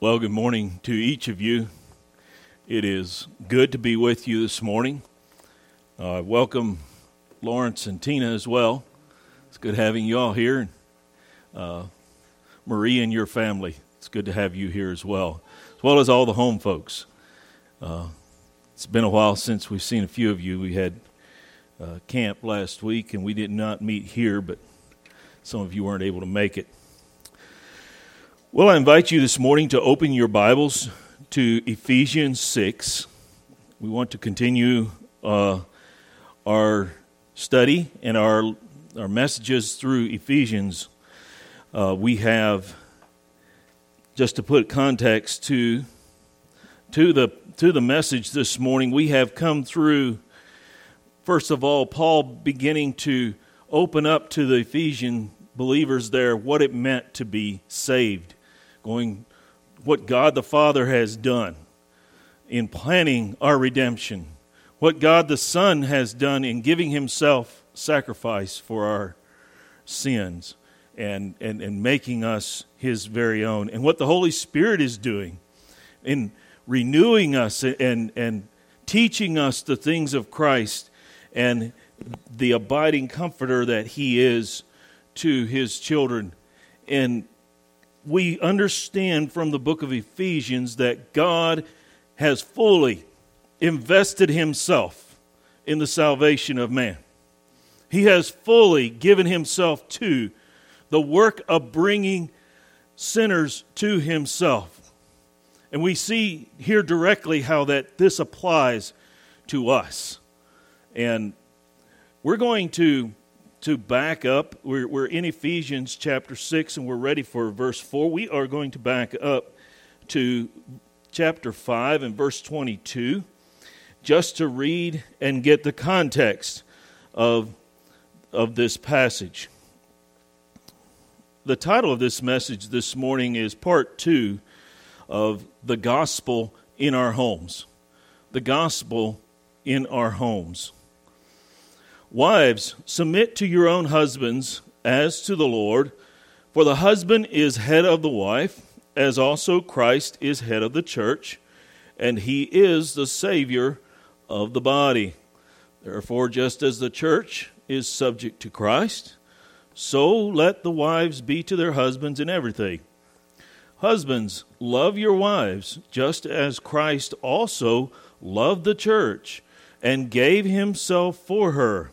Well, good morning to each of you. It is good to be with you this morning. Uh, welcome Lawrence and Tina as well. It's good having you all here. Uh, Marie and your family, it's good to have you here as well, as well as all the home folks. Uh, it's been a while since we've seen a few of you. We had uh, camp last week and we did not meet here, but some of you weren't able to make it. Well, I invite you this morning to open your Bibles to Ephesians 6. We want to continue uh, our study and our, our messages through Ephesians. Uh, we have, just to put context to, to, the, to the message this morning, we have come through, first of all, Paul beginning to open up to the Ephesian believers there what it meant to be saved going what God the Father has done in planning our redemption, what God the Son has done in giving himself sacrifice for our sins and, and, and making us his very own, and what the Holy Spirit is doing in renewing us and, and teaching us the things of Christ and the abiding comforter that he is to his children. And we understand from the book of Ephesians that God has fully invested himself in the salvation of man. He has fully given himself to the work of bringing sinners to himself. And we see here directly how that this applies to us. And we're going to to back up. We're, we're in Ephesians chapter 6 and we're ready for verse 4. We are going to back up to chapter 5 and verse 22 just to read and get the context of, of this passage. The title of this message this morning is part 2 of the gospel in our homes. The gospel in our homes. Wives, submit to your own husbands as to the Lord, for the husband is head of the wife, as also Christ is head of the church, and he is the Savior of the body. Therefore, just as the church is subject to Christ, so let the wives be to their husbands in everything. Husbands, love your wives, just as Christ also loved the church and gave himself for her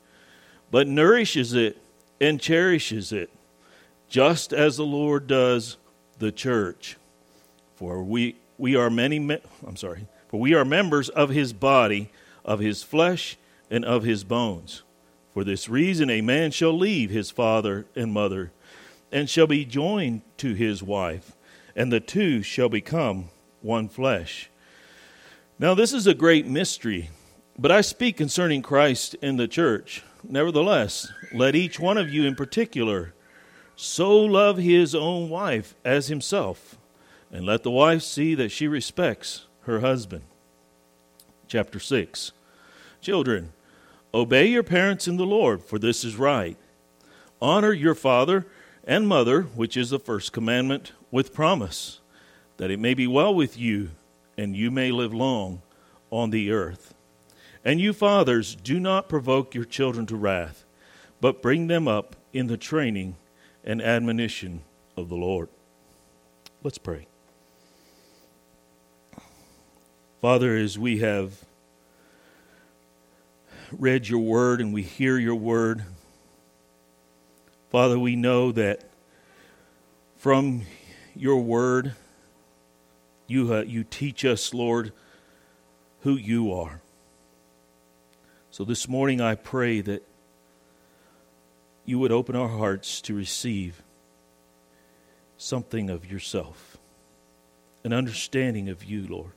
but nourishes it and cherishes it, just as the Lord does the church. For we, we are many, me- I'm sorry, for we are members of his body, of his flesh, and of his bones. For this reason, a man shall leave his father and mother, and shall be joined to his wife, and the two shall become one flesh. Now, this is a great mystery, but I speak concerning Christ and the church. Nevertheless, let each one of you in particular so love his own wife as himself, and let the wife see that she respects her husband. Chapter 6 Children, obey your parents in the Lord, for this is right. Honor your father and mother, which is the first commandment, with promise, that it may be well with you and you may live long on the earth. And you fathers, do not provoke your children to wrath, but bring them up in the training and admonition of the Lord. Let's pray. Father, as we have read your word and we hear your word, Father, we know that from your word, you, uh, you teach us, Lord, who you are. So this morning I pray that you would open our hearts to receive something of yourself. an understanding of you, Lord.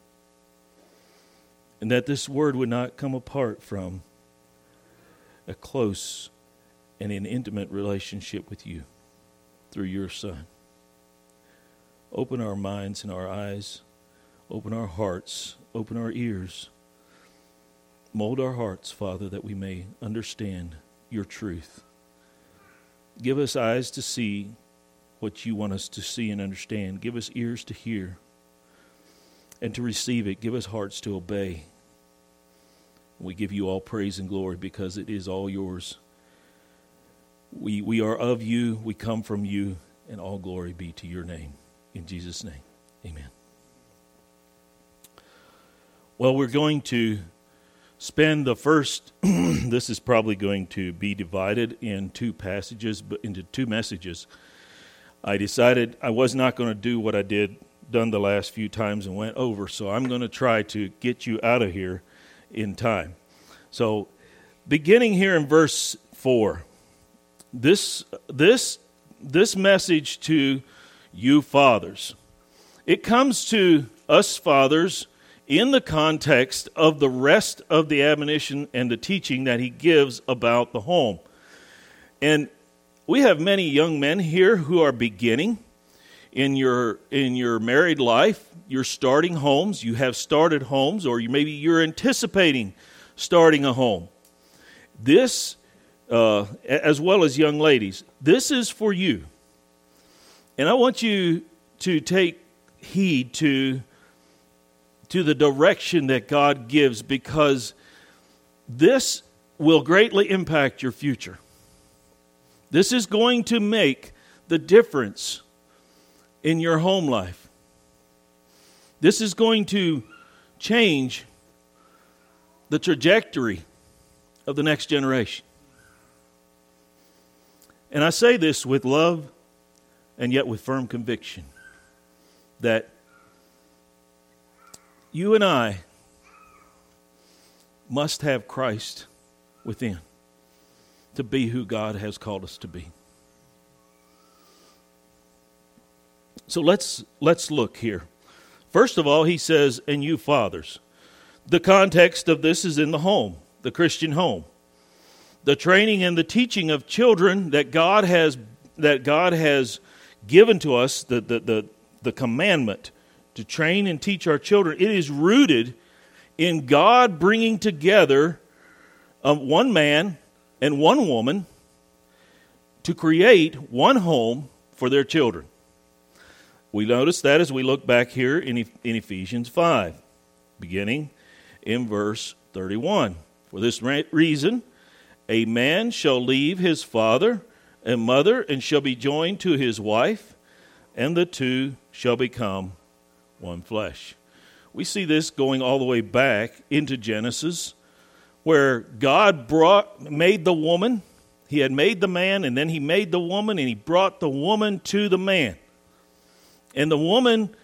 And that this word would not come apart from a close and an intimate relationship with you through your Son. Open our minds and our eyes, open our hearts, open our ears. Mold our hearts, Father, that we may understand your truth. Give us eyes to see what you want us to see and understand. Give us ears to hear and to receive it. Give us hearts to obey. We give you all praise and glory because it is all yours. We, we are of you, we come from you, and all glory be to your name. In Jesus' name, amen. Well, we're going to spend the first, this is probably going to be divided in two passages, but into two messages. I decided I was not going to do what I did done the last few times and went over, so I'm going to try to get you out of here in time. So, beginning here in verse 4, this, this, this message to you fathers, it comes to us fathers in the context of the rest of the admonition and the teaching that he gives about the home. And we have many young men here who are beginning in your in your married life. You're starting homes. You have started homes or you, maybe you're anticipating starting a home. This uh, as well as young ladies this is for you. And i want you to take heed to to the direction that god gives because this will greatly impact your future this is going to make the difference in your home life. This is going to change the trajectory of the next generation. And I say this with love and yet with firm conviction that you and I must have Christ within to be who God has called us to be. So let's let's look here. First of all, he says, "And you fathers." The context of this is in the home, the Christian home. The training and the teaching of children that God has that God has given to us, the, the, the, the commandment to train and teach our children, it is rooted in God bringing together um, one man and one woman to create one home for their children. We notice that as we look back here in, in Ephesians 5, beginning in verse 31. For this reason, a man shall leave his father and mother and shall be joined to his wife, and the two shall become one flesh. We see this going all the way back into Genesis, where God brought made the woman. He had made the man, and then he made the woman, and he brought the woman to the man. And the woman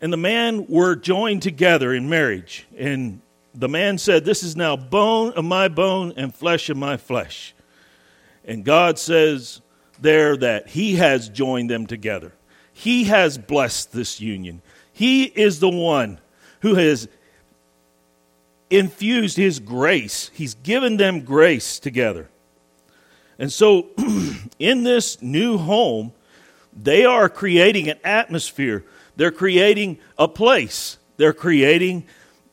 and the man were joined together in marriage. And the man said, This is now bone of my bone and flesh of my flesh. And God says there that He has joined them together. He has blessed this union. He is the one who has infused His grace, He's given them grace together. And so, in this new home, they are creating an atmosphere. They're creating a place. They're creating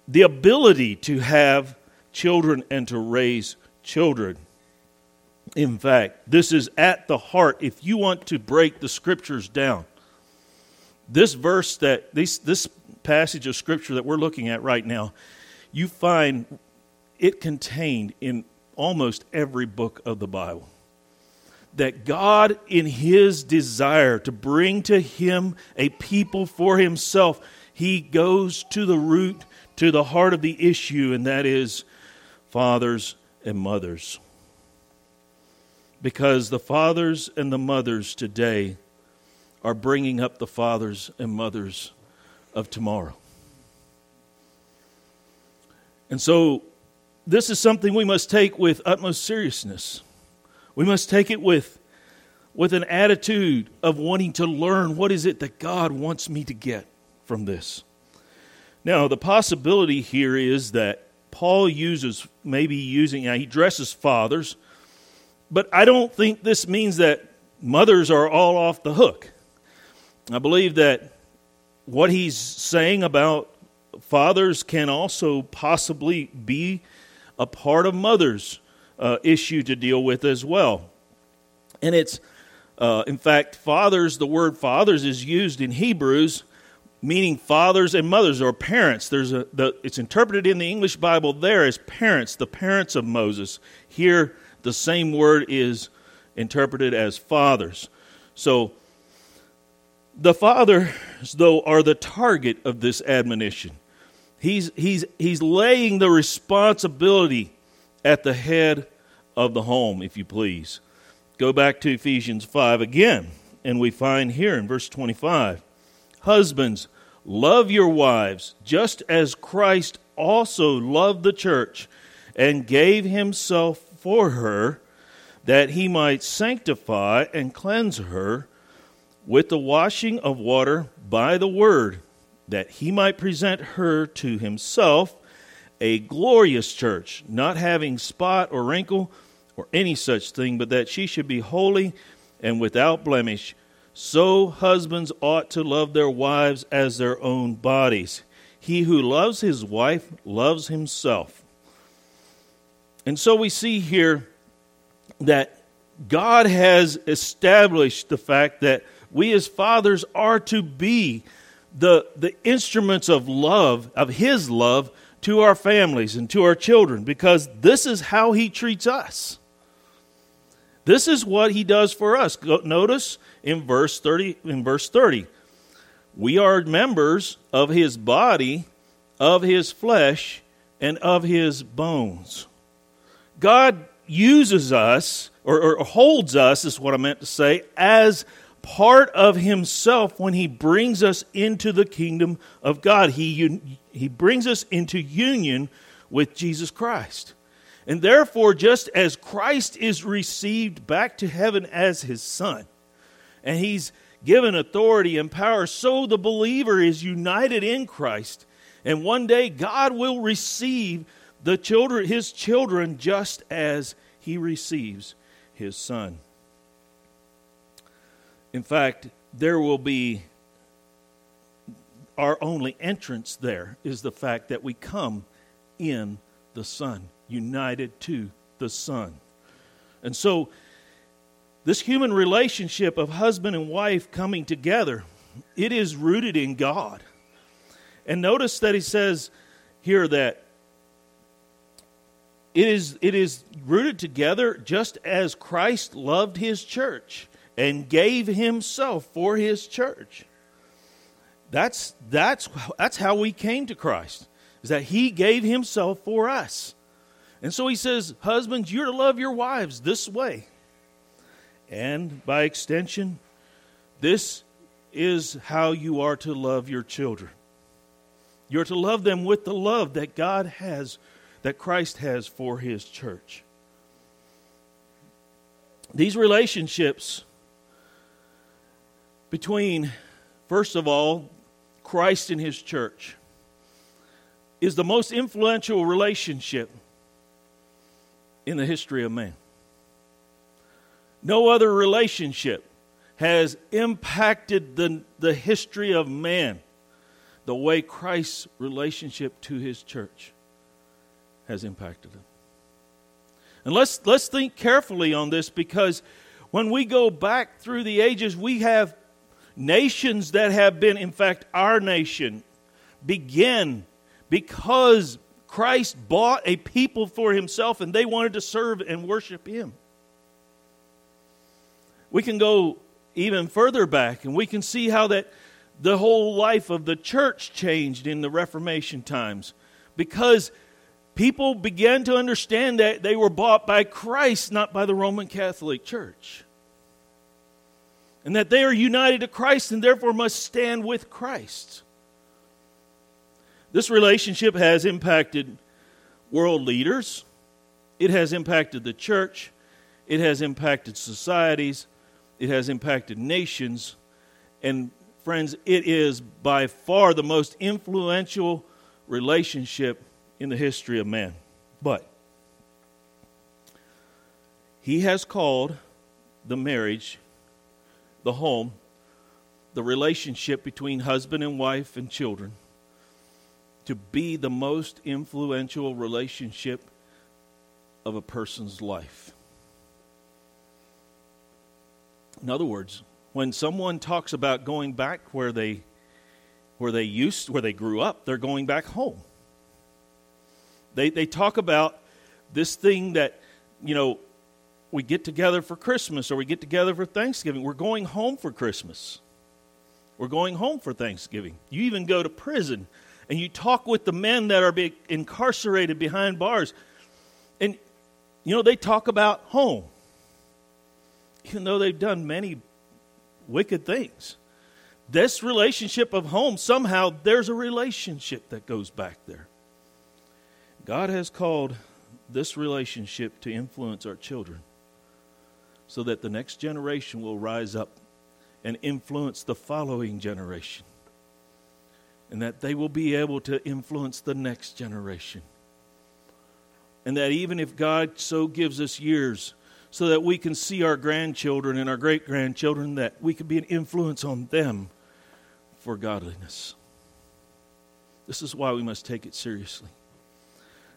the ability to have children and to raise children. In fact, this is at the heart. If you want to break the scriptures down, this verse that this, this passage of scripture that we're looking at right now, you find it contained in almost every book of the Bible that God, in his desire to bring to him a people for himself, he goes to the root, to the heart of the issue, and that is fathers and mothers. Because the fathers and the mothers today are bringing up the fathers and mothers of tomorrow. And so, this is something we must take with utmost seriousness. We must take it with, with an attitude of wanting to learn what is it that God wants me to get from this. Now, the possibility here is that Paul uses, maybe using, he dresses fathers, but I don't think this means that mothers are all off the hook. I believe that what he's saying about fathers can also possibly be a part of mothers' uh, issue to deal with as well. And it's, uh, in fact, fathers, the word fathers is used in Hebrews meaning fathers and mothers or parents. There's a, the, it's interpreted in the English Bible there as parents, the parents of Moses. Here, the same word is interpreted as fathers. So, the fathers, though, are the target of this admonition. He's, he's, he's laying the responsibility at the head of the home, if you please. Go back to Ephesians 5 again, and we find here in verse 25 Husbands, love your wives, just as Christ also loved the church and gave himself for her, that he might sanctify and cleanse her with the washing of water by the word, that he might present her to himself a glorious church, not having spot or wrinkle or any such thing, but that she should be holy and without blemish. So husbands ought to love their wives as their own bodies. He who loves his wife loves himself. And so we see here that God has established the fact that we as fathers are to be the, the instruments of love, of His love, to our families and to our children, because this is how He treats us. This is what He does for us. Notice in verse 30 in verse 30 we are members of his body of his flesh and of his bones god uses us or, or holds us is what i meant to say as part of himself when he brings us into the kingdom of god he, he brings us into union with jesus christ and therefore just as christ is received back to heaven as his son and he's given authority and power so the believer is united in Christ. And one day God will receive the children his children just as he receives his son. In fact, there will be our only entrance there is the fact that we come in the Son, united to the Son. And so this human relationship of husband and wife coming together, it is rooted in God. And notice that he says here that it is, it is rooted together just as Christ loved his church and gave himself for his church. That's, that's, that's how we came to Christ, is that he gave himself for us. And so he says, Husbands, you're to love your wives this way. And by extension, this is how you are to love your children. You're to love them with the love that God has, that Christ has for his church. These relationships between, first of all, Christ and his church is the most influential relationship in the history of man. No other relationship has impacted the, the history of man the way Christ's relationship to his church has impacted it. And let's, let's think carefully on this because when we go back through the ages, we have nations that have been, in fact, our nation begin because Christ bought a people for himself and they wanted to serve and worship him. We can go even further back and we can see how that the whole life of the church changed in the Reformation times because people began to understand that they were bought by Christ, not by the Roman Catholic Church. And that they are united to Christ and therefore must stand with Christ. This relationship has impacted world leaders, it has impacted the church, it has impacted societies, it has impacted nations. And friends, it is by far the most influential relationship in the history of man. But he has called the marriage, the home, the relationship between husband and wife and children to be the most influential relationship of a person's life. In other words, when someone talks about going back where they where they used where they grew up, they're going back home. They they talk about this thing that, you know, we get together for Christmas or we get together for Thanksgiving. We're going home for Christmas. We're going home for Thanksgiving. You even go to prison and you talk with the men that are being incarcerated behind bars. And, you know, they talk about home, even though they've done many wicked things. This relationship of home, somehow there's a relationship that goes back there. God has called this relationship to influence our children so that the next generation will rise up and influence the following generation. And that they will be able to influence the next generation. And that even if God so gives us years, so that we can see our grandchildren and our great grandchildren, that we can be an influence on them for godliness. This is why we must take it seriously.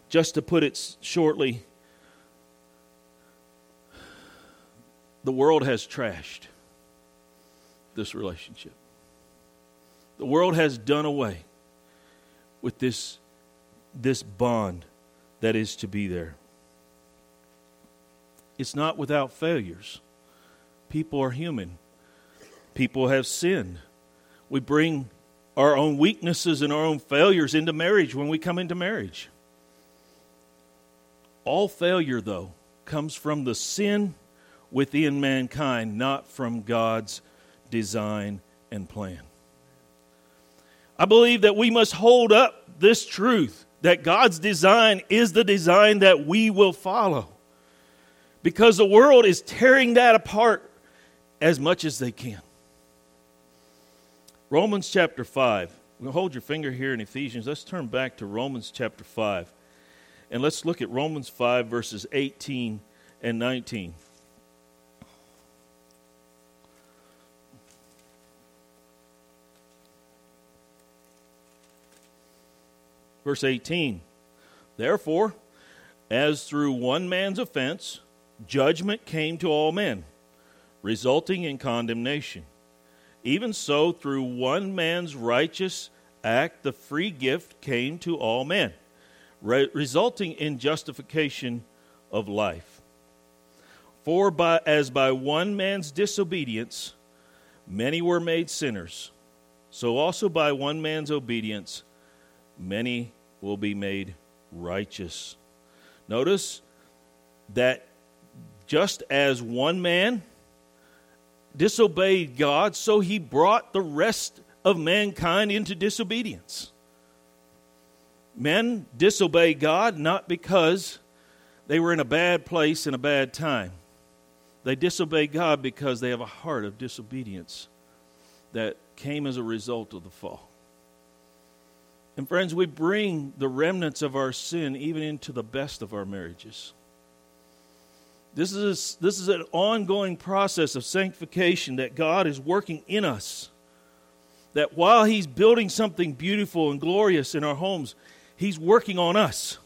Just to put it shortly, the world has trashed this relationship. The world has done away with this, this bond that is to be there. It's not without failures. People are human, people have sinned. We bring our own weaknesses and our own failures into marriage when we come into marriage. All failure, though, comes from the sin within mankind, not from God's design, and plan. I believe that we must hold up this truth that God's design is the design that we will follow. Because the world is tearing that apart as much as they can. Romans chapter 5. We'll hold your finger here in Ephesians. Let's turn back to Romans chapter 5. And let's look at Romans 5, verses 18 and 19. Verse 18 Therefore, as through one man's offense, judgment came to all men, resulting in condemnation. Even so, through one man's righteous act, the free gift came to all men, re- resulting in justification of life. For by, as by one man's disobedience many were made sinners, so also by one man's obedience many will be made righteous. Notice that just as one man disobeyed God, so he brought the rest of mankind into disobedience. Men disobey God not because they were in a bad place in a bad time. They disobey God because they have a heart of disobedience that came as a result of the fall. And friends, we bring the remnants of our sin even into the best of our marriages. This is, this is an ongoing process of sanctification that God is working in us. That while He's building something beautiful and glorious in our homes, He's working on us.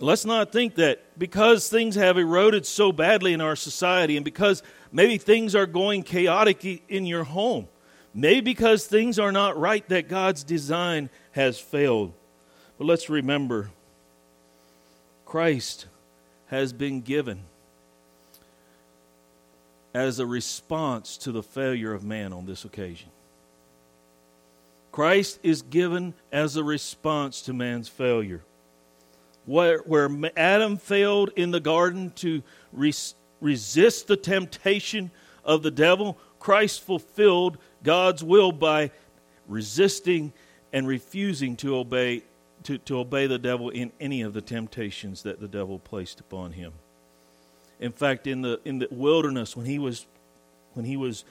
Let's not think that because things have eroded so badly in our society and because maybe things are going chaotic in your home, Maybe because things are not right that God's design has failed. But let's remember Christ has been given as a response to the failure of man on this occasion. Christ is given as a response to man's failure. Where, where Adam failed in the garden to res, resist the temptation of the devil, Christ fulfilled God's will by resisting and refusing to obey to, to obey the devil in any of the temptations that the devil placed upon him. In fact, in the in the wilderness when he was when he was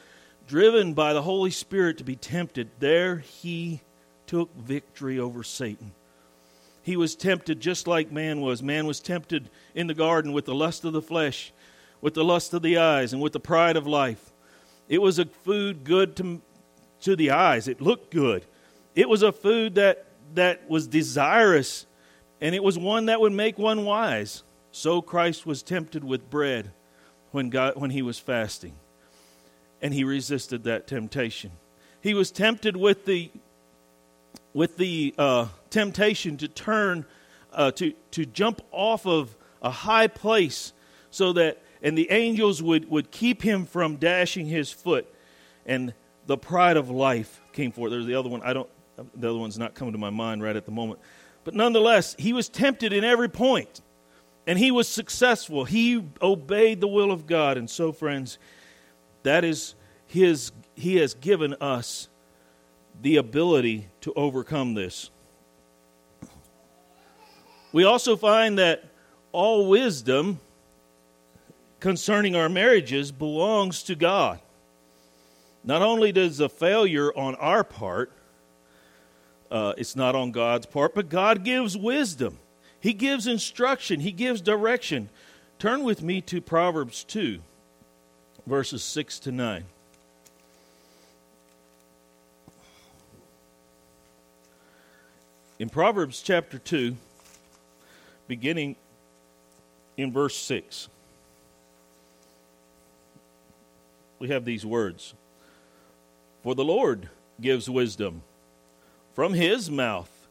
driven by the Holy Spirit to be tempted, there he took victory over Satan. He was tempted just like man was. Man was tempted in the garden with the lust of the flesh, with the lust of the eyes, and with the pride of life. It was a food good to, to the eyes, it looked good. It was a food that, that was desirous, and it was one that would make one wise. So Christ was tempted with bread when, God, when he was fasting, and he resisted that temptation. He was tempted with the with the uh, temptation to turn, uh, to, to jump off of a high place so that, and the angels would, would keep him from dashing his foot. And the pride of life came forth. There's the other one. I don't, the other one's not coming to my mind right at the moment. But nonetheless, he was tempted in every point, and he was successful. He obeyed the will of God. And so, friends, that is his, he has given us the ability to overcome this. We also find that all wisdom concerning our marriages belongs to God. Not only does a failure on our part, uh, it's not on God's part, but God gives wisdom. He gives instruction, He gives direction. Turn with me to Proverbs 2, verses 6 to 9. In Proverbs chapter 2, beginning in verse 6, we have these words For the Lord gives wisdom, from his mouth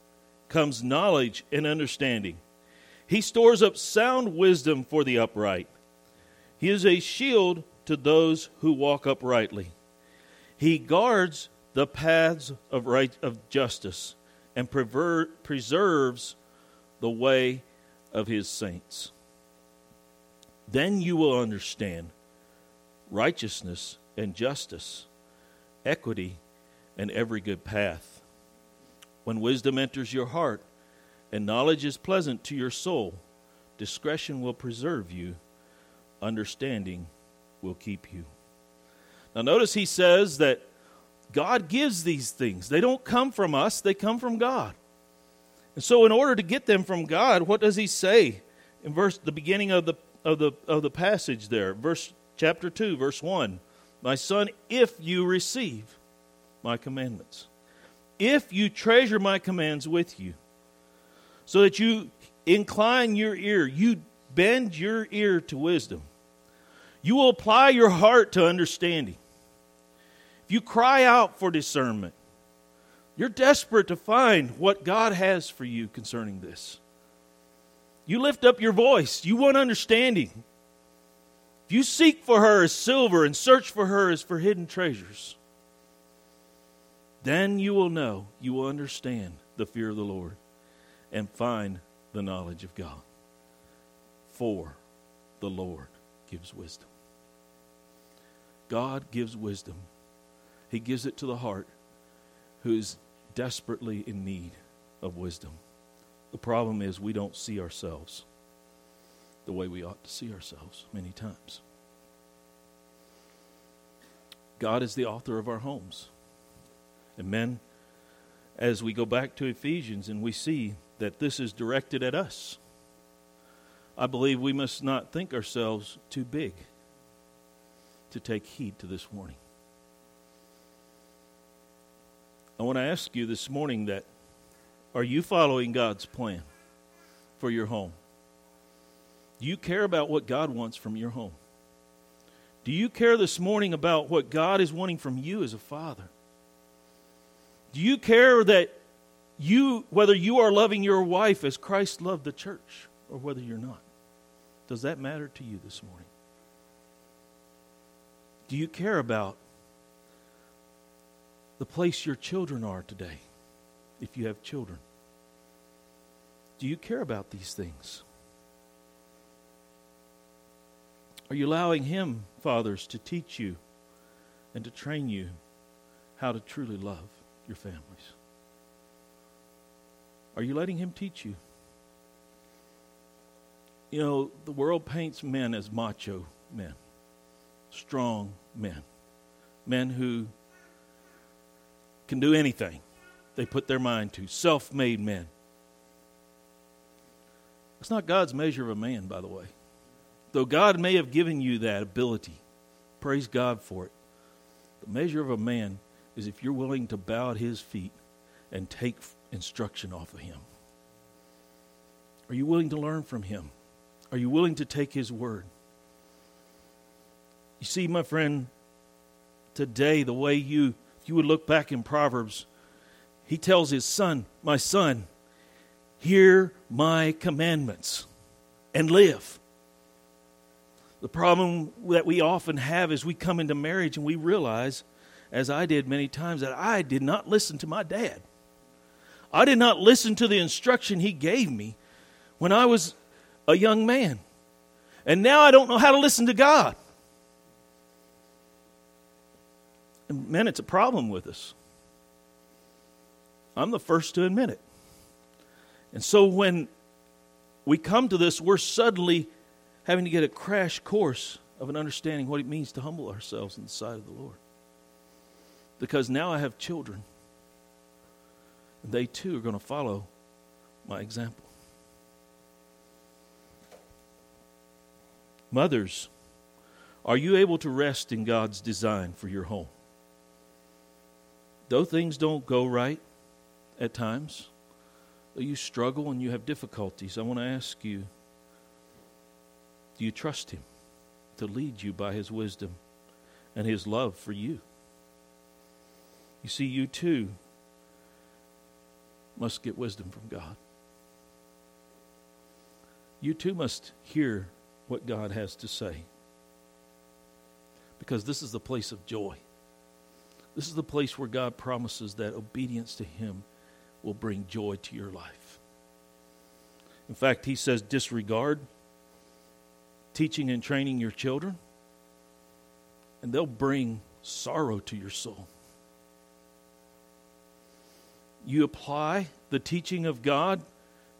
comes knowledge and understanding. He stores up sound wisdom for the upright. He is a shield to those who walk uprightly. He guards the paths of right of justice and prever- preserves the way of his saints. Then you will understand righteousness and justice, equity, and every good path. When wisdom enters your heart and knowledge is pleasant to your soul, discretion will preserve you, understanding will keep you. Now, notice he says that God gives these things. They don't come from us, they come from God. And so in order to get them from God, what does he say in verse the beginning of the of the of the passage there, verse chapter 2, verse 1. My son, if you receive my commandments, if you treasure my commands with you, so that you incline your ear, you bend your ear to wisdom, you will apply your heart to understanding If you cry out for discernment, you're desperate to find what God has for you concerning this. You lift up your voice, you want understanding. You seek for her as silver and search for her as for hidden treasures, then you will know, you will understand the fear of the Lord and find the knowledge of God. For the Lord gives wisdom. God gives wisdom he gives it to the heart who is desperately in need of wisdom. The problem is we don't see ourselves the way we ought to see ourselves many times. God is the author of our homes. And men, as we go back to Ephesians and we see that this is directed at us, I believe we must not think ourselves too big to take heed to this warning. I want to ask you this morning that are you following God's plan for your home? Do you care about what God wants from your home? Do you care this morning about what God is wanting from you as a father? Do you care that you whether you are loving your wife as Christ loved the church or whether you're not? Does that matter to you this morning? Do you care about the place your children are today, if you have children? Do you care about these things? Are you allowing Him, fathers, to teach you and to train you how to truly love your families? Are you letting Him teach you? You know, the world paints men as macho men, strong men men who can do anything they put their mind to, self made men. It's not God's measure of a man, by the way. Though God may have given you that ability, praise God for it. The measure of a man is if you're willing to bow at his feet and take instruction off of him. Are you willing to learn from him? Are you willing to take his word? You see, my friend, today, the way you, you would look back in Proverbs, he tells his son, My son, hear my commandments and live. The problem that we often have is we come into marriage and we realize, as I did many times, that I did not listen to my dad. I did not listen to the instruction he gave me when I was a young man. And now I don't know how to listen to God. And man, it's a problem with us. I'm the first to admit it. And so when we come to this, we're suddenly having to get a crash course of an understanding what it means to humble ourselves in the sight of the Lord. Because now I have children. And they too are going to follow my example. Mothers, are you able to rest in God's design for your home? Though things don't go right at times, though you struggle and you have difficulties, I want to ask you do you trust Him to lead you by His wisdom and His love for you? You see, you too must get wisdom from God. You too must hear what God has to say. Because this is the place of joy. This is the place where God promises that obedience to Him will bring joy to your life. In fact, He says, disregard teaching and training your children, and they'll bring sorrow to your soul. You apply the teaching of God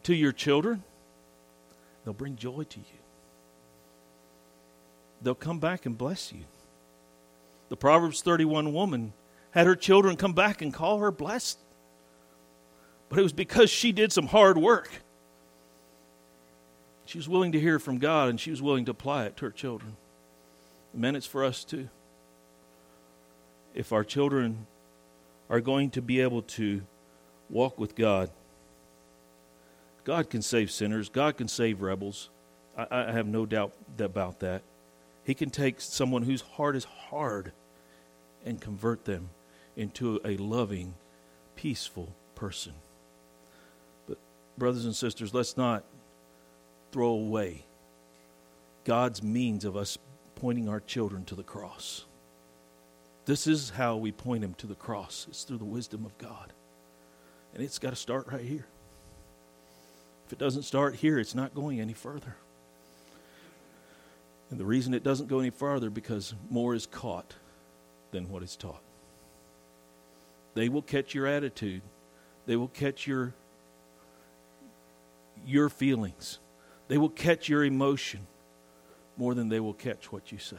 to your children, they'll bring joy to you. They'll come back and bless you. The Proverbs 31 woman had her children come back and call her blessed. But it was because she did some hard work. She was willing to hear from God and she was willing to apply it to her children. Men, it's for us too. If our children are going to be able to walk with God, God can save sinners, God can save rebels. I, I have no doubt about that. He can take someone whose heart is hard and convert them into a loving, peaceful person. But, brothers and sisters, let's not throw away God's means of us pointing our children to the cross. This is how we point them to the cross. It's through the wisdom of God. And it's got to start right here. If it doesn't start here, it's not going any further. And the reason it doesn't go any farther because more is caught than what is taught. They will catch your attitude. They will catch your your feelings. They will catch your emotion more than they will catch what you say.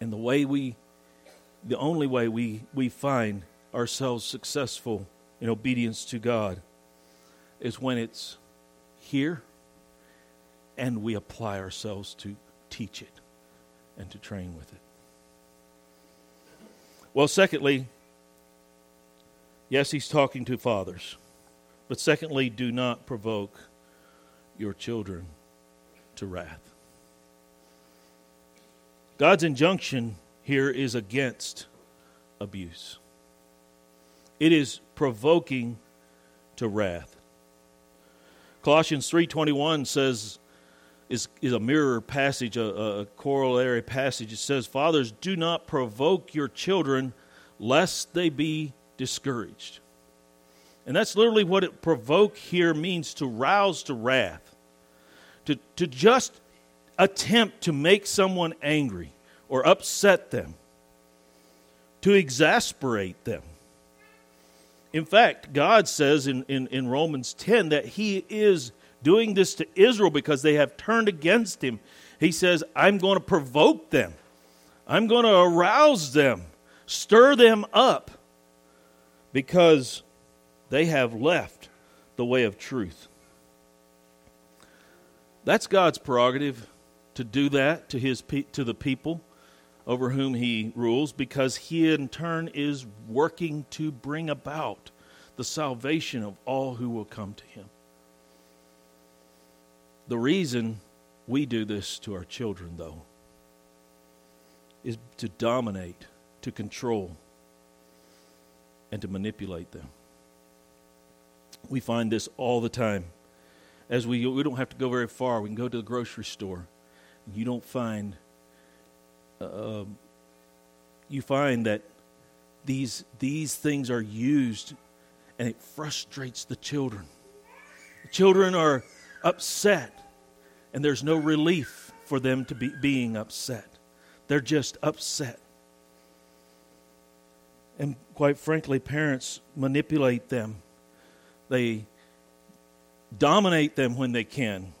And the way we, the only way we, we find ourselves successful in obedience to God is when it's here and we apply ourselves to teach it and to train with it. Well, secondly, yes, he's talking to fathers. But secondly, do not provoke your children to wrath. God's injunction here is against abuse. It is provoking to wrath. Colossians 3:21 says is, is a mirror passage, a, a corollary passage. It says, Fathers, do not provoke your children lest they be discouraged. And that's literally what it provoke here means to rouse to wrath. To, to just attempt to make someone angry or upset them, to exasperate them. In fact, God says in, in, in, Romans 10 that He is doing this to Israel because they have turned against Him. He says, I'm going to provoke them. I'm going to arouse them, stir them up, because they have left the way of truth. That's God's prerogative to do that to his to the people over whom he rules because he in turn is working to bring about the salvation of all who will come to him. The reason we do this to our children though is to dominate, to control and to manipulate them. We find this all the time. As we we don't have to go very far, we can go to the grocery store. You don't find uh, you find that these these things are used and it frustrates the children. The children are upset and there's no relief for them to be being upset. They're just upset. And quite frankly parents manipulate them they dominate them when they can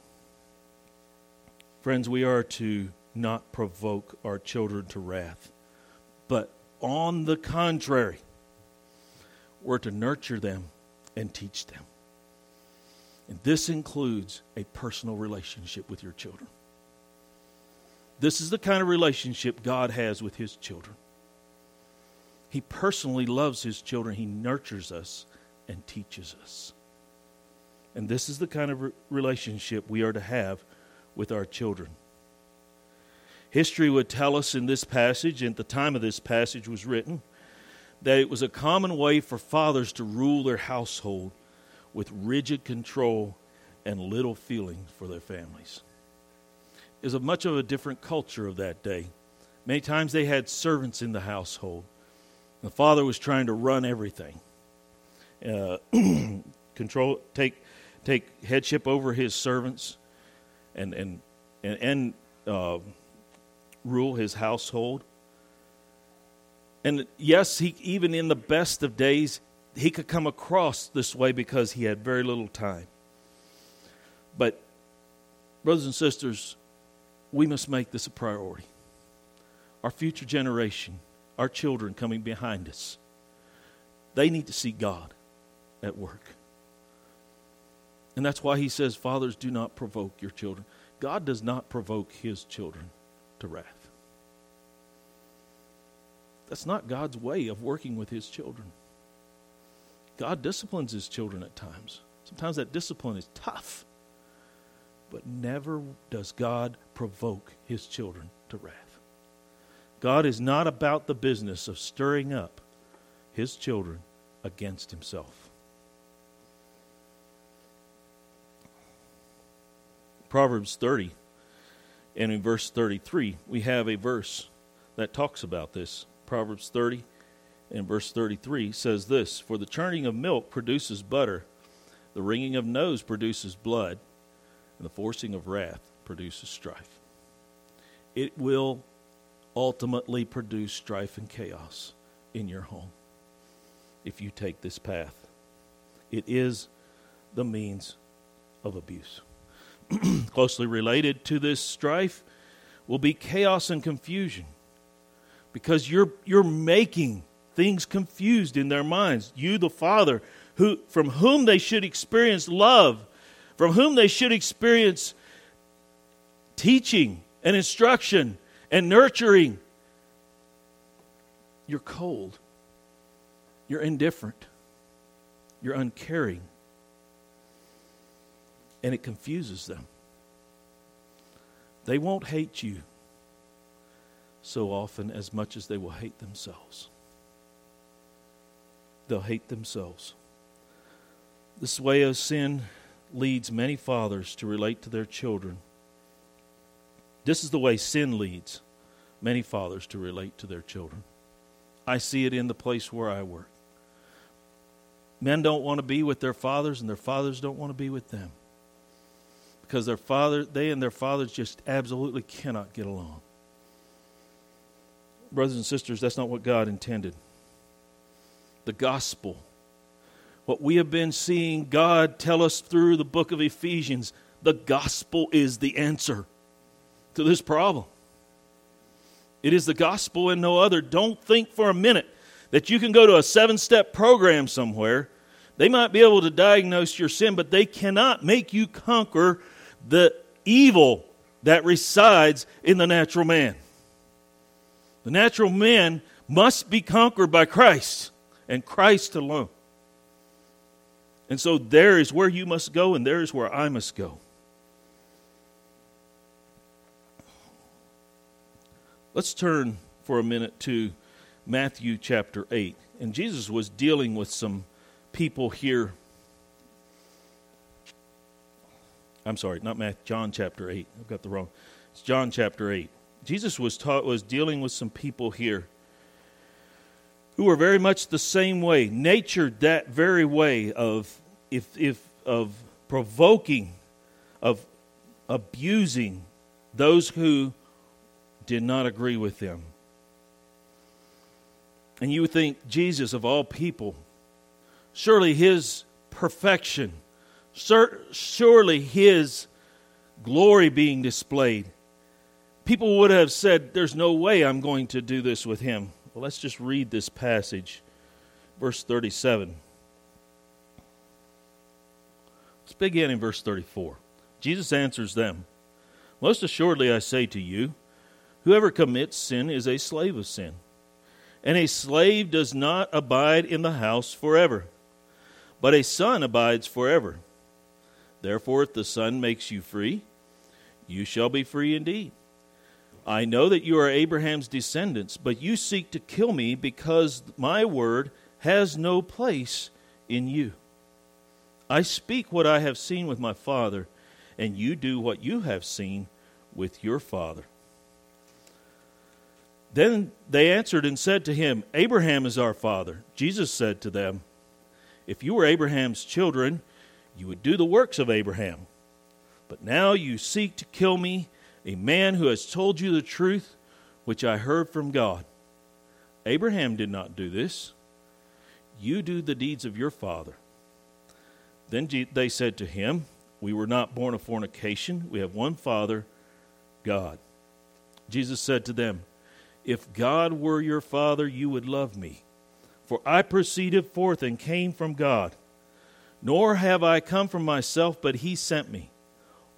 Friends, we are to not provoke our children to wrath, but on the contrary, we're to nurture them and teach them. And this includes a personal relationship with your children. This is the kind of relationship God has with His children. He personally loves His children, He nurtures us and teaches us. And this is the kind of relationship we are to have with our children. History would tell us in this passage, at the time of this passage was written, that it was a common way for fathers to rule their household with rigid control and little feeling for their families. It was a much of a different culture of that day. Many times they had servants in the household. The father was trying to run everything, uh, control, take, take headship over his servants, and and and, and uh, rule his household. And yes, he even in the best of days, he could come across this way because he had very little time. But brothers and sisters, we must make this a priority. Our future generation, our children coming behind us, they need to see God at work. And that's why he says, Fathers, do not provoke your children. God does not provoke his children to wrath. That's not God's way of working with his children. God disciplines his children at times. Sometimes that discipline is tough. But never does God provoke his children to wrath. God is not about the business of stirring up his children against himself. Proverbs 30 and in verse 33, we have a verse that talks about this. Proverbs 30 and verse 33 says this For the churning of milk produces butter, the wringing of nose produces blood, and the forcing of wrath produces strife. It will ultimately produce strife and chaos in your home if you take this path. It is the means of abuse. closely related to this strife will be chaos and confusion because you're, you're making things confused in their minds. You, the Father, who, from whom they should experience love, from whom they should experience teaching and instruction and nurturing. You're cold. You're indifferent. You're uncaring and it confuses them. They won't hate you so often as much as they will hate themselves. They'll hate themselves. This way of sin leads many fathers to relate to their children. This is the way sin leads many fathers to relate to their children. I see it in the place where I work. Men don't want to be with their fathers, and their fathers don't want to be with them because their father, they and their fathers just absolutely cannot get along. Brothers and sisters, that's not what God intended. The gospel, what we have been seeing God tell us through the book of Ephesians, the gospel is the answer to this problem. It is the gospel and no other. Don't think for a minute that you can go to a seven step program somewhere. They might be able to diagnose your sin, but they cannot make you conquer the evil that resides in the natural man. The natural man must be conquered by Christ and Christ alone. And so there is where you must go, and there is where I must go. Let's turn for a minute to Matthew chapter 8. And Jesus was dealing with some people here. I'm sorry, not Matthew, John chapter 8. I've got the wrong. It's John chapter 8. Jesus was taught was dealing with some people here who were very much the same way, natured that very way of if if of provoking, of abusing those who did not agree with them. And you would think Jesus of all people, surely his perfection, surely his glory being displayed. People would have said, There's no way I'm going to do this with him. Well, let's just read this passage, verse 37. Let's begin in verse 34. Jesus answers them Most assuredly, I say to you, whoever commits sin is a slave of sin. And a slave does not abide in the house forever, but a son abides forever. Therefore, if the Son makes you free, you shall be free indeed. I know that you are Abraham's descendants, but you seek to kill me because my word has no place in you. I speak what I have seen with my father, and you do what you have seen with your father. Then they answered and said to him, Abraham is our father. Jesus said to them, If you were Abraham's children, you would do the works of Abraham. But now you seek to kill me a man who has told you the truth, which I heard from God. Abraham did not do this. You do the deeds of your father. Then they said to him, We were not born of fornication. We have one Father, God. Jesus said to them, If God were your Father, you would love me. For I proceeded forth and came from God. Nor have I come from myself, but he sent me.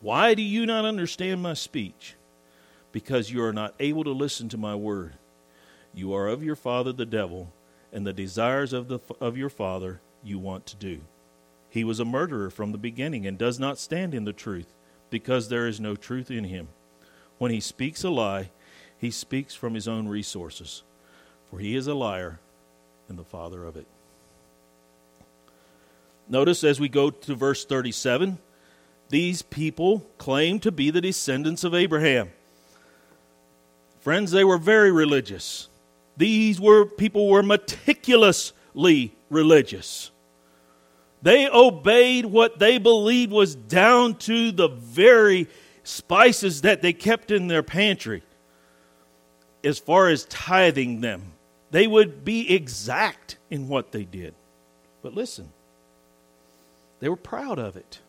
Why do you not understand my speech? Because you are not able to listen to my word. You are of your father the devil, and the desires of, the, of your father you want to do. He was a murderer from the beginning and does not stand in the truth, because there is no truth in him. When he speaks a lie, he speaks from his own resources, for he is a liar and the father of it. Notice as we go to verse 37 these people claim to be the descendants of Abraham. Friends, they were very religious. These were people were meticulously religious. They obeyed what they believed was down to the very spices that they kept in their pantry as far as tithing them. They would be exact in what they did. But listen, they were proud of it.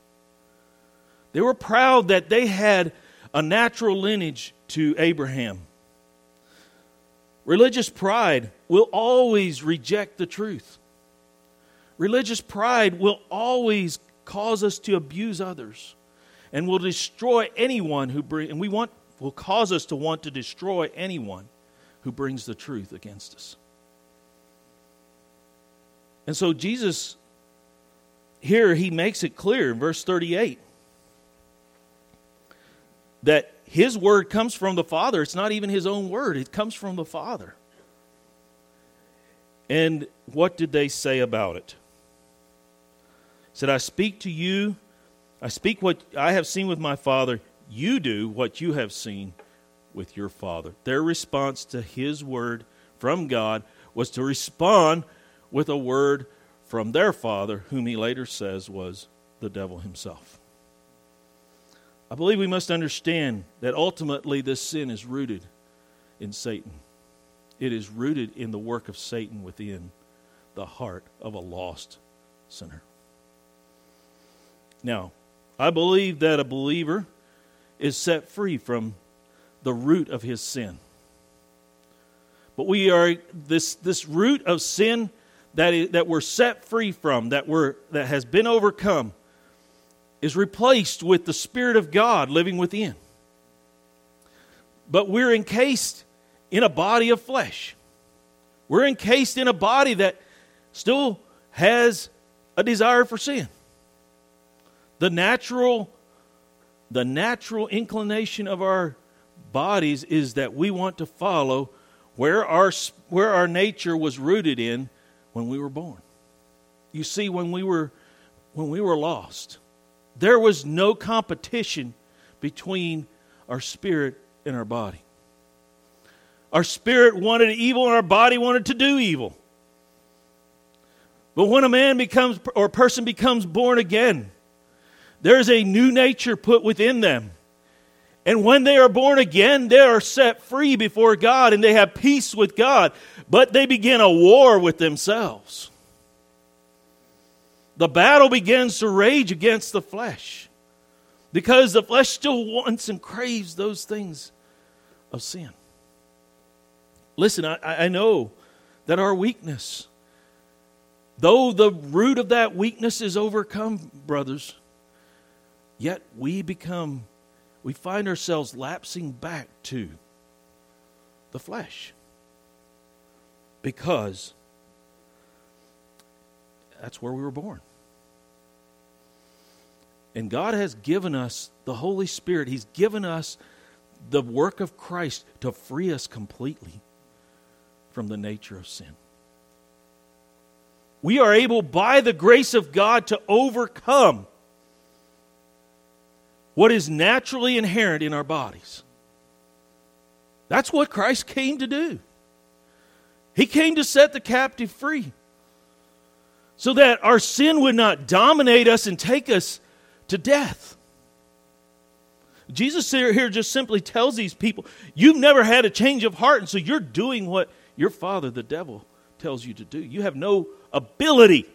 They were proud that they had a natural lineage to Abraham. Religious pride will always reject the truth. Religious pride will always cause us to abuse others and will destroy anyone who bring and we want will cause us to want to destroy anyone who brings the truth against us. And so Jesus here he makes it clear in verse 38 that his word comes from the Father. It's not even his own word, it comes from the Father. And what did they say about it? He said, I speak to you, I speak what I have seen with my Father. You do what you have seen with your Father. Their response to his word from God was to respond with a word from their Father, whom he later says was the devil himself. I believe we must understand that ultimately this sin is rooted in Satan. It is rooted in the work of Satan within the heart of a lost sinner. Now, I believe that a believer is set free from the root of his sin. But we are this, this root of sin that, is, that we're set free from, that, we're, that has been overcome, is replaced with the Spirit of God living within. But we're encased in a body of flesh. We're encased in a body that still has a desire for sin. The natural the natural inclination of our bodies is that we want to follow where our where our nature was rooted in when we were born. You see when we were when we were lost, there was no competition between our spirit and our body. Our spirit wanted evil and our body wanted to do evil. But when a man becomes or a person becomes born again, there's a new nature put within them. And when they are born again, they are set free before God and they have peace with God. But they begin a war with themselves. The battle begins to rage against the flesh because the flesh still wants and craves those things of sin. Listen, I, I know that our weakness, though the root of that weakness is overcome, brothers, Yet we become, we find ourselves lapsing back to the flesh because that's where we were born. And God has given us the Holy Spirit, He's given us the work of Christ to free us completely from the nature of sin. We are able, by the grace of God, to overcome what is naturally inherent in our bodies. That's what Christ came to do. He came to set the captive free so that our sin would not dominate us and take us to death. Jesus here just simply tells these people, You've never had a change of heart, and so you're doing what your father, the devil, tells you to do. You have no ability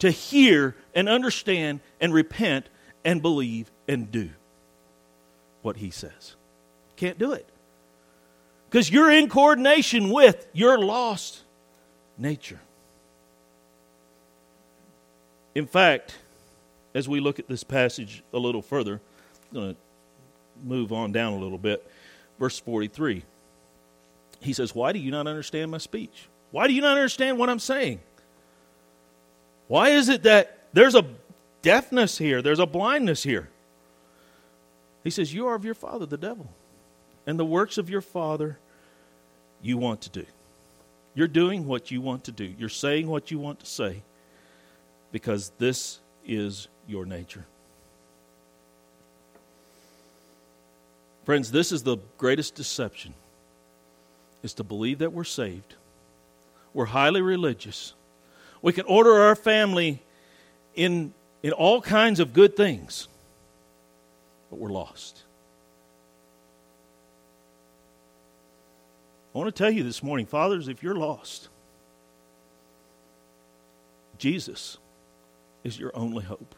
to hear and understand and repent and believe and do what he says. Can't do it. Because you're in coordination with your lost nature. In fact, as we look at this passage a little further, I'm going to move on down a little bit. Verse 43. He says, Why do you not understand my speech? Why do you not understand what I'm saying? Why is it that there's a deafness here, there's a blindness here? He says, You are of your father, the devil. And the works of your father you want to do. You're doing what you want to do. You're saying what you want to say because this is your nature. Friends, this is the greatest deception is to believe that we're saved. We're highly religious. We can order our family in, in all kinds of good things but we're lost. I want to tell you this morning, fathers, if you're lost, Jesus is your only hope.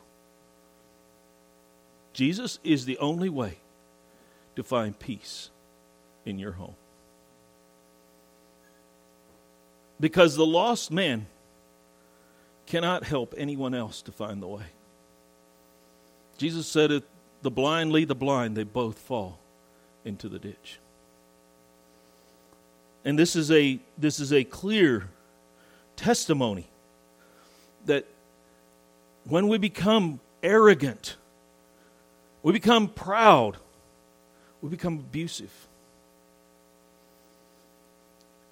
Jesus is the only way to find peace in your home. Because the lost man cannot help anyone else to find the way. Jesus said it the blind lead the blind, they both fall into the ditch. And this is a this is a clear testimony that when we become arrogant, we become proud, we become abusive.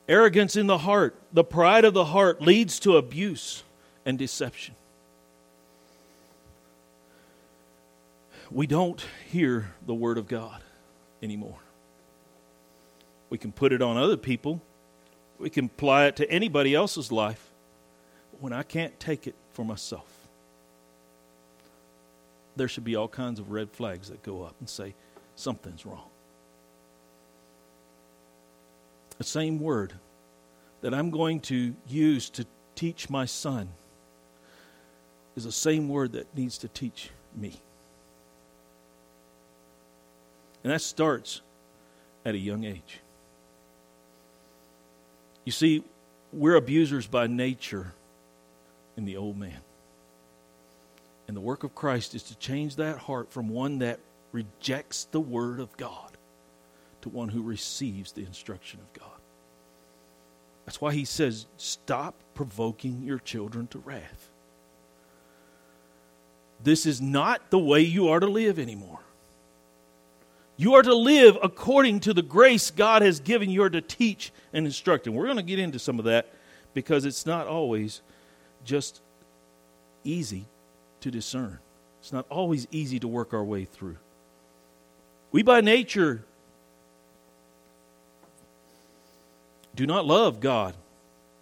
Arrogance in the heart, the pride of the heart leads to abuse and deception. We don't hear the Word of God anymore. We can put it on other people, we can apply it to anybody else's life. When I can't take it for myself, there should be all kinds of red flags that go up and say, something's wrong. The same word that I'm going to use to teach my son is the same word that needs to teach me. And that starts at a young age. You see, we're abusers by nature in the old man. And the work of Christ is to change that heart from one that rejects the Word of God to one who receives the instruction of God. That's why he says, Stop provoking your children to wrath. This is not the way you are to live anymore. You are to live according to the grace God has given you to teach and instruct. And we're going to get into some of that because it's not always just easy to discern. It's not always easy to work our way through. We, by nature, do not love God.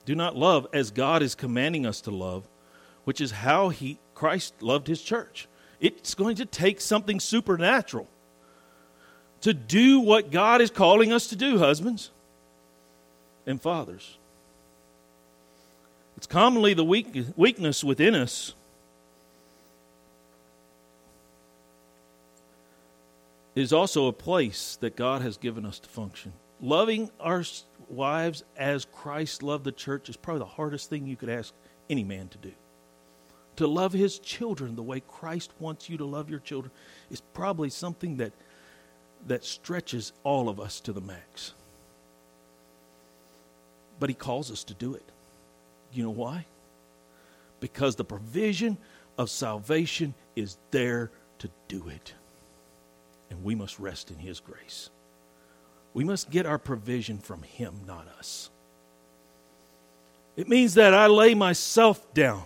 Do not love as God is commanding us to love, which is how he Christ loved his church. It's going to take something supernatural to do what God is calling us to do, husbands and fathers. It's commonly the weak, weakness within us is also a place that God has given us to function. Loving our wives as Christ loved the church is probably the hardest thing you could ask any man to do. To love his children the way Christ wants you to love your children is probably something that that stretches all of us to the max. But he calls us to do it. You know why? Because the provision of salvation is there to do it. And we must rest in his grace. We must get our provision from him, not us. It means that I lay myself down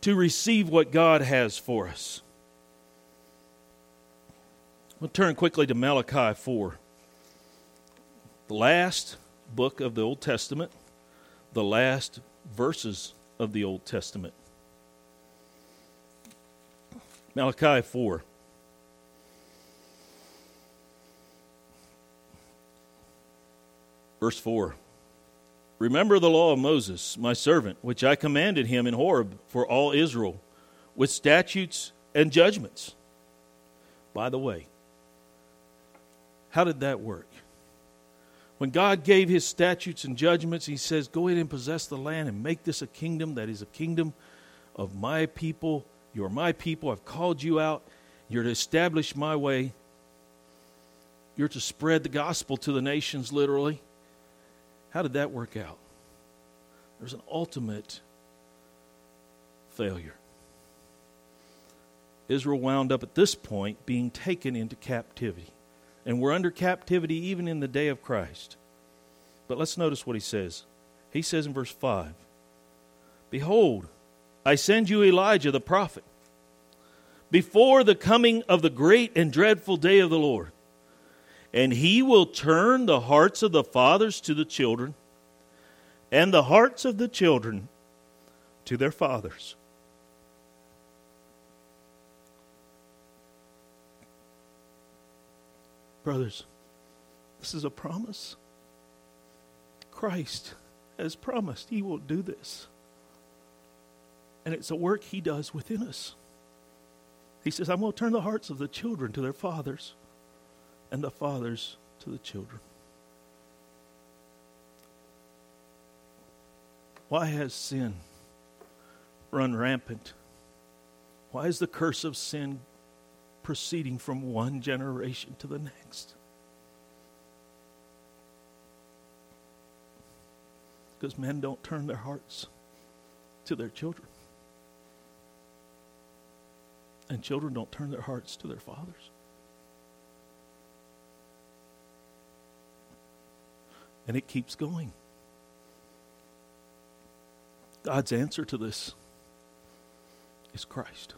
to receive what God has for us. We'll turn quickly to Malachi 4, the last book of the Old Testament, the last verses of the Old Testament. Malachi 4. Verse 4 Remember the law of Moses, my servant, which I commanded him in Horeb for all Israel, with statutes and judgments. By the way, how did that work? When God gave his statutes and judgments, he says, Go ahead and possess the land and make this a kingdom that is a kingdom of my people. You're my people. I've called you out. You're to establish my way. You're to spread the gospel to the nations, literally. How did that work out? There's an ultimate failure. Israel wound up at this point being taken into captivity. And we're under captivity even in the day of Christ. But let's notice what he says. He says in verse 5 Behold, I send you Elijah the prophet before the coming of the great and dreadful day of the Lord and he will turn the hearts of the fathers to the children, and the hearts of the children to their fathers. Brothers, this is a promise. Christ has promised he will do this. And it's a work he does within us. He says, I'm going to turn the hearts of the children to their fathers and the fathers to the children. Why has sin run rampant? Why is the curse of sin proceeding from one generation to the next? Because men don't turn their hearts to their children. And children don't turn their hearts to their fathers. And it keeps going. God's answer to this is Christ.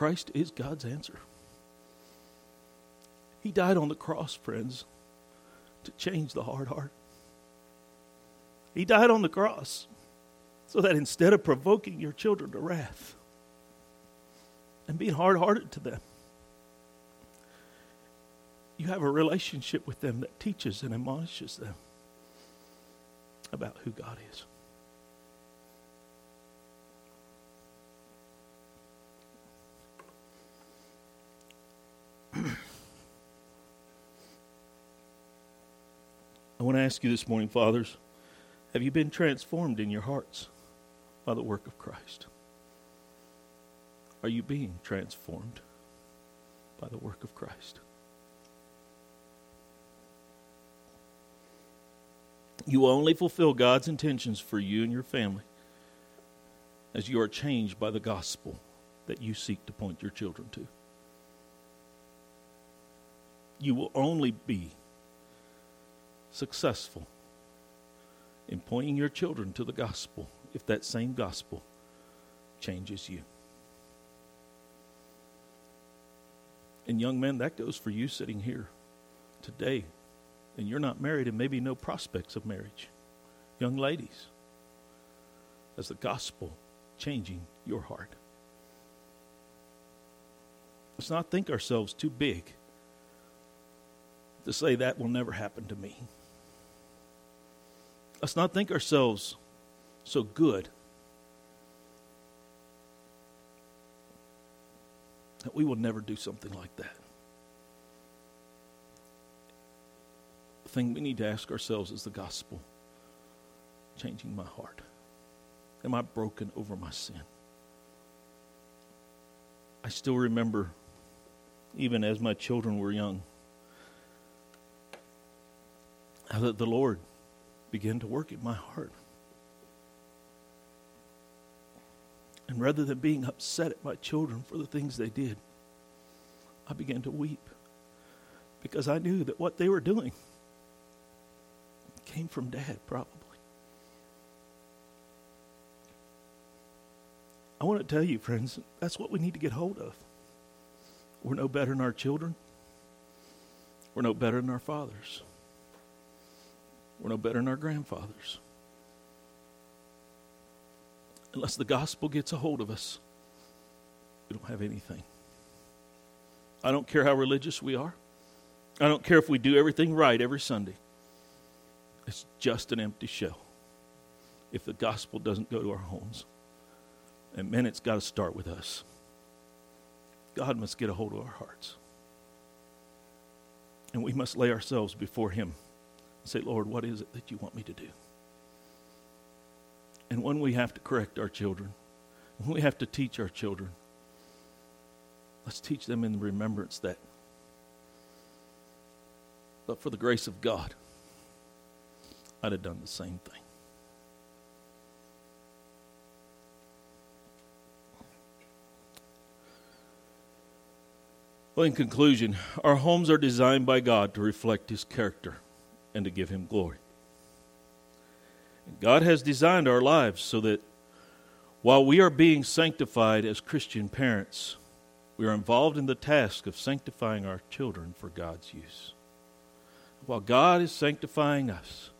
Christ is God's answer. He died on the cross, friends, to change the hard heart. He died on the cross so that instead of provoking your children to wrath and being hard hearted to them, you have a relationship with them that teaches and admonishes them about who God is. To ask you this morning, fathers have you been transformed in your hearts by the work of Christ? Are you being transformed by the work of Christ? You only fulfill God's intentions for you and your family as you are changed by the gospel that you seek to point your children to. You will only be successful in pointing your children to the gospel if that same gospel changes you. And, young men, that goes for you sitting here today and you're not married and maybe no prospects of marriage. Young ladies, as the gospel changing your heart. Let's not think ourselves too big to say that will never happen to me. Let's not think ourselves so good that we will never do something like that. The thing we need to ask ourselves is the gospel changing my heart. Am I broken over my sin? I still remember, even as my children were young, how that the Lord began to work in my heart. And rather than being upset at my children for the things they did, I began to weep because I knew that what they were doing came from dad, probably. I want to tell you, friends, that's what we need to get hold of. We're no better than our children. We're no better than our fathers. We're no better than our grandfathers. Unless the gospel gets a hold of us, we don't have anything. I don't care how religious we are. I don't care if we do everything right every Sunday. It's just an empty shell if the gospel doesn't go to our homes. And men, it's got to start with us. God must get a hold of our hearts. And we must lay ourselves before Him say, Lord, what is it that you want me to do? And when we have to correct our children, when we have to teach our children, let's teach them in remembrance that, but for the grace of God, I'd have done the same thing. Well, in conclusion, our homes are designed by God to reflect His character and to give Him glory. God has designed our lives so that while we are being sanctified as Christian parents, we are involved in the task of sanctifying our children for God's use. While God is sanctifying us,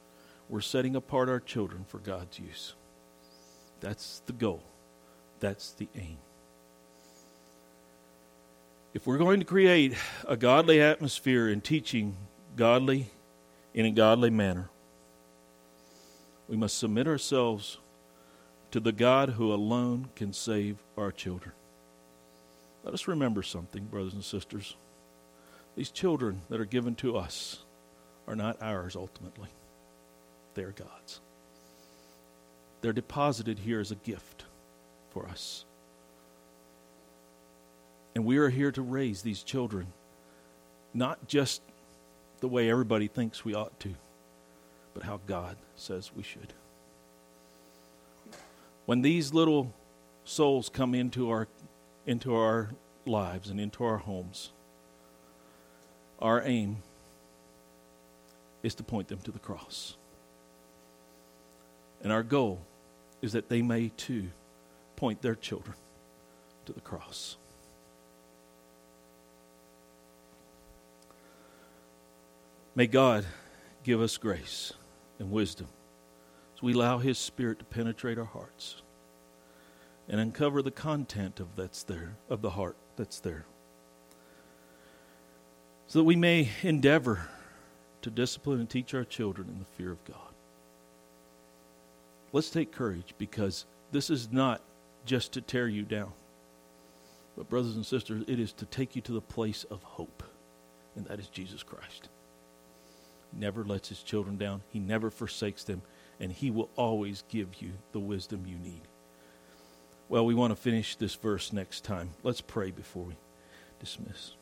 we're setting apart our children for God's use. That's the goal, that's the aim if we're going to create a godly atmosphere in teaching godly in a godly manner, we must submit ourselves to the God who alone can save our children. Let us remember something, brothers and sisters. These children that are given to us are not ours ultimately, they're God's. They're deposited here as a gift for us. And we are here to raise these children, not just the way everybody thinks we ought to, but how God says we should. When these little souls come into our into our lives and into our homes, our aim is to point them to the cross. And our goal is that they may too point their children to the cross. May God give us grace and wisdom as we allow His Spirit to penetrate our hearts and uncover the content of that's there of the heart that's there so that we may endeavor to discipline and teach our children in the fear of God. Let's take courage because this is not just to tear you down. But, brothers and sisters, it is to take you to the place of hope, and that is Jesus Christ. Never lets his children down, he never forsakes them, and he will always give you the wisdom you need. Well, we want to finish this verse next time. Let's pray before we dismiss.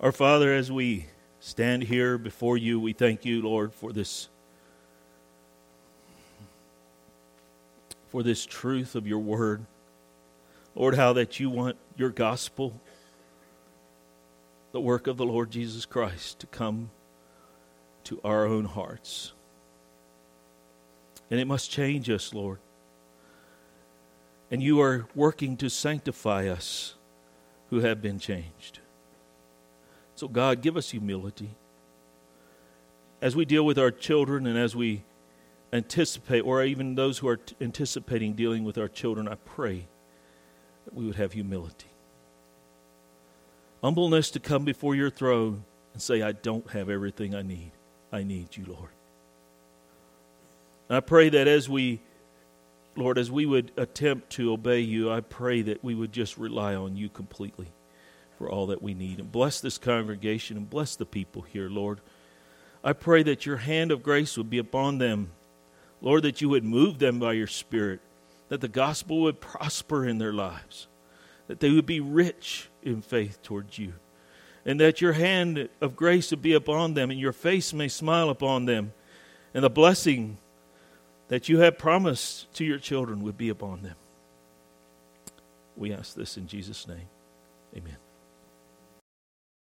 Our Father, as we stand here before you, we thank you, Lord, for this for this truth of your word. Lord, how that you want your gospel, the work of the Lord Jesus Christ, to come to our own hearts. And it must change us, Lord. And you are working to sanctify us who have been changed. So, God, give us humility. As we deal with our children and as we anticipate, or even those who are t- anticipating dealing with our children, I pray that we would have humility. Humbleness to come before your throne and say, I don't have everything I need. I need you, Lord. I pray that as we, Lord, as we would attempt to obey you, I pray that we would just rely on you completely for all that we need. And bless this congregation and bless the people here, Lord. I pray that your hand of grace would be upon them. Lord, that you would move them by your Spirit, that the gospel would prosper in their lives, that they would be rich in faith towards you, and that your hand of grace would be upon them, and your face may smile upon them, and the blessing that you have promised to your children would be upon them. We ask this in Jesus' name. Amen.